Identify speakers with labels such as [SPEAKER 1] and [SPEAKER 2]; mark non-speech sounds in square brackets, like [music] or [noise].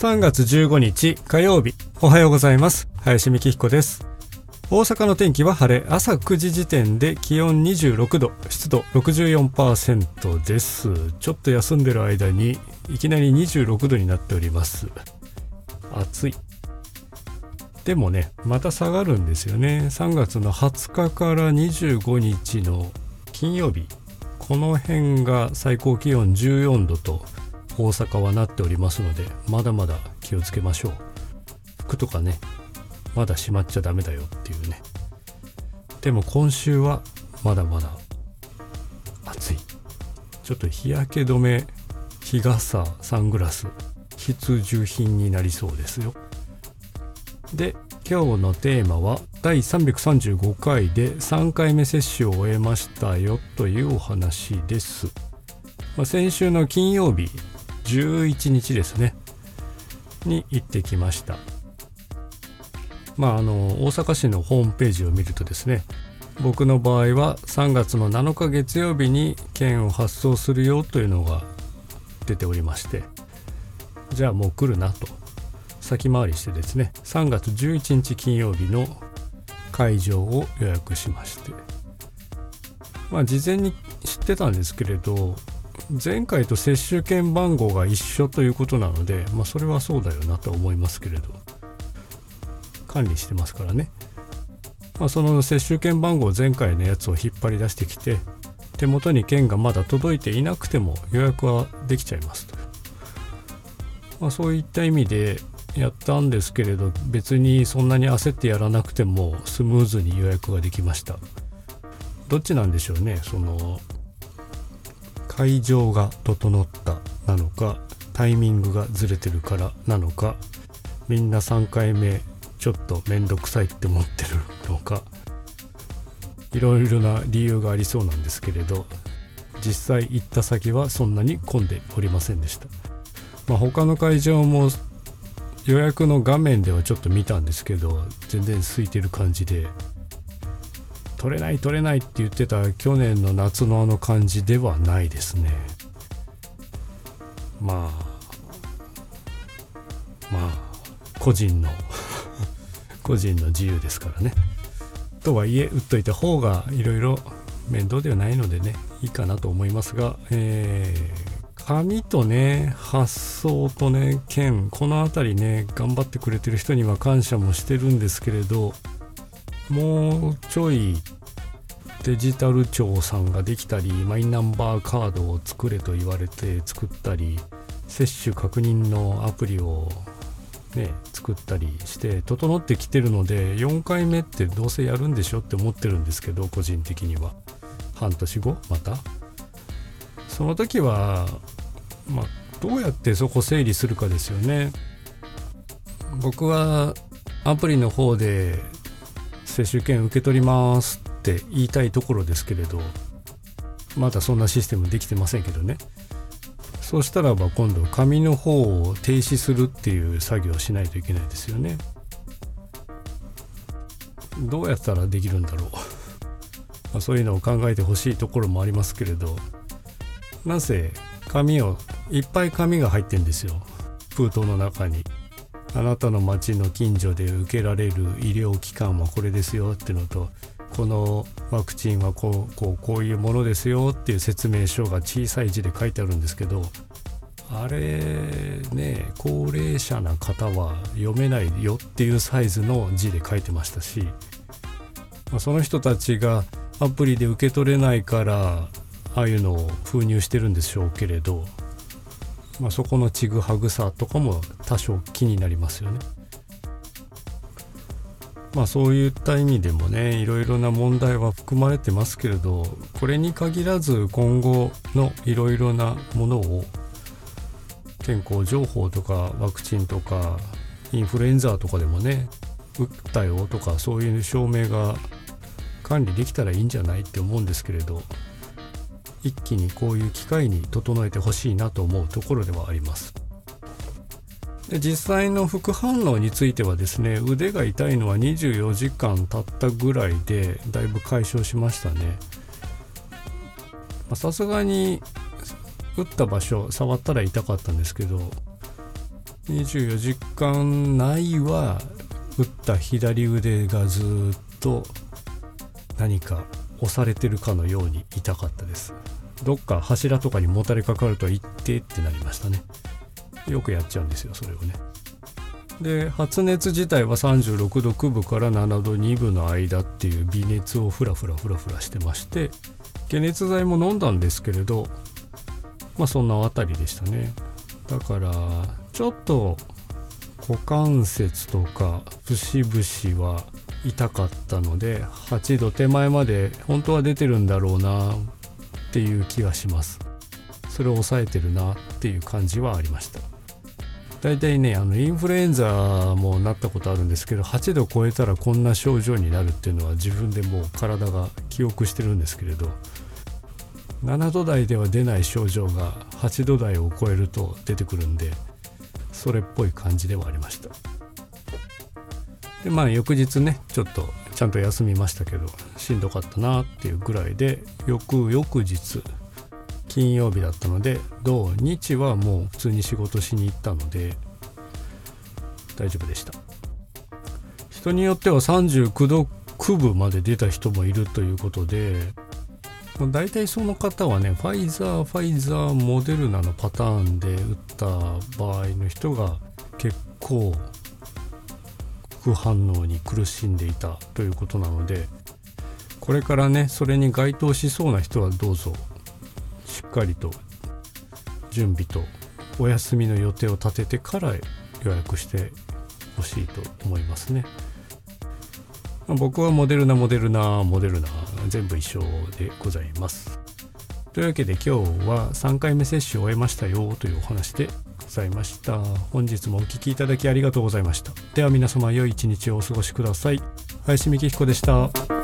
[SPEAKER 1] 3月15日火曜日。おはようございます。林美希彦です。大阪の天気は晴れ。朝9時時点で気温26度。湿度64%です。ちょっと休んでる間にいきなり26度になっております。暑い。でもねまた下がるんですよね。3月の20日から25日の金曜日。この辺が最高気温14度と大阪はなっておりますのでまだまだ気をつけましょう。服とかねまだしまっちゃダメだよっていうね。でも今週はまだまだ暑い。ちょっと日焼け止め日傘サングラス必需品になりそうですよ。で今日のテーマは第335回で3回目接種を終えましたよというお話です、まあ、先週の金曜日11日ですね。に行ってきました。まああの大阪市のホームページを見るとですね僕の場合は3月の7日月曜日に券を発送するよというのが出ておりましてじゃあもう来るなと。先回りしてですね3月11日金曜日の会場を予約しまして。まあ事前に知ってたんですけれど前回と接種券番号が一緒ということなので、まあ、それはそうだよなと思いますけれど。管理してますからね、まあ、その接種券番号前回のやつを引っ張り出してきて手元に券がまだ届いていなくても予約はできちゃいますと、まあ、そういった意味でやったんですけれど別にそんなに焦ってやらなくてもスムーズに予約ができました。どっちなんでしょうねその会場が整ったなのかタイミングがずれてるからなのかみんな3回目ちょっと面倒くさいって思ってるのかいろいろな理由がありそうなんですけれど実際行った先はそんなに混んでおりませんでした、まあ、他の会場も予約の画面ではちょっと見たんですけど全然空いてる感じで取れない取れないって言ってた去年の夏のあの感じではないですね。まあまあ個人の [laughs] 個人の自由ですからね。とはいえ打っといた方がいろいろ面倒ではないのでねいいかなと思いますが、えー、紙とね発送とね剣この辺りね頑張ってくれてる人には感謝もしてるんですけれどもうちょいデジタル庁さんができたりマイナンバーカードを作れと言われて作ったり接種確認のアプリをね作ったりして整ってきてるので4回目ってどうせやるんでしょって思ってるんですけど個人的には。半年後また。その時はまどうやってそこ整理するかですよね。僕はアプリの方で接種券受け取りますって言いたいところですけれどまだそんなシステムできてませんけどね。そうしたらば今度紙の方を停止するっていう作業をしないといけないですよね。どうやったらできるんだろう、[laughs] まあ、そういうのを考えてほしいところもありますけれどなぜ紙をいっぱい紙が入ってんですよ。封筒の中に。あなたの町の近所で受けられる医療機関はこれですよっていうのとこのワクチンはこうこうこういうものですよっていう説明書が小さい字で書いてあるんですけどあれね高齢者な方は読めないよっていうサイズの字で書いてましたし、まあ、その人たちがアプリで受け取れないからああいうのを封入してるんでしょうけれどまあ、そこのちぐはぐさとかも多少気になりますよね。まあそういった意味でもねいろいろな問題は含まれてますけれどこれに限らず今後のいろいろなものを健康情報とかワクチンとかインフルエンザとかでもね打ったよとかそういう証明が管理できたらいいんじゃないって思うんですけれど一気にこういう機会に整えてほしいなと思うところではあります。で実際の副反応についてはですね腕が痛いのは24時間経ったぐらいでだいぶ解消しましたね。さすがに打った場所触ったら痛かったんですけど24時間内は打った左腕がずっと何か押されてるかのように痛かったです。どっか柱とかにもたれかかると痛ってってなりましたね。よくやっちゃうんですよそれをね。で発熱自体は36度9分から7度2分の間っていう微熱をフラフラフラフラしてまして解熱剤も飲んだんですけれどまあそんなあたりでしたね。だからちょっと股関節とか節々は痛かったので8度手前まで本当は出てるんだろうなっていう気がします。それを抑えてるなっていう感じはありました。大体ねあのインフルエンザもなったことあるんですけど8度超えたらこんな症状になるっていうのは自分でもう体が記憶してるんですけれど7度台では出ない症状が8度台を超えると出てくるんでそれっぽい感じではありました。でまあ翌日ねちょっとちゃんと休みましたけどしんどかったなっていうぐらいで翌々日金曜日だったので土日はもう普通に仕事しに行ったので大丈夫でした。人によっては39度9分まで出た人もいるということで大体その方はねファイザーファイザーモデルナのパターンで打った場合の人が結構副反応に苦しんでいたということなのでこれからねそれに該当しそうな人はどうぞしっかりと準備とお休みの予定を立ててから予約してほしいと思いますね。僕はモデルナモデルナモデルナ全部一緒でございます。というわけで今日は3回目接種を終えましたよというお話でざいました。本日もお聴きいただきありがとうございました。では皆様良い一日をお過ごしください。林美希彦でした。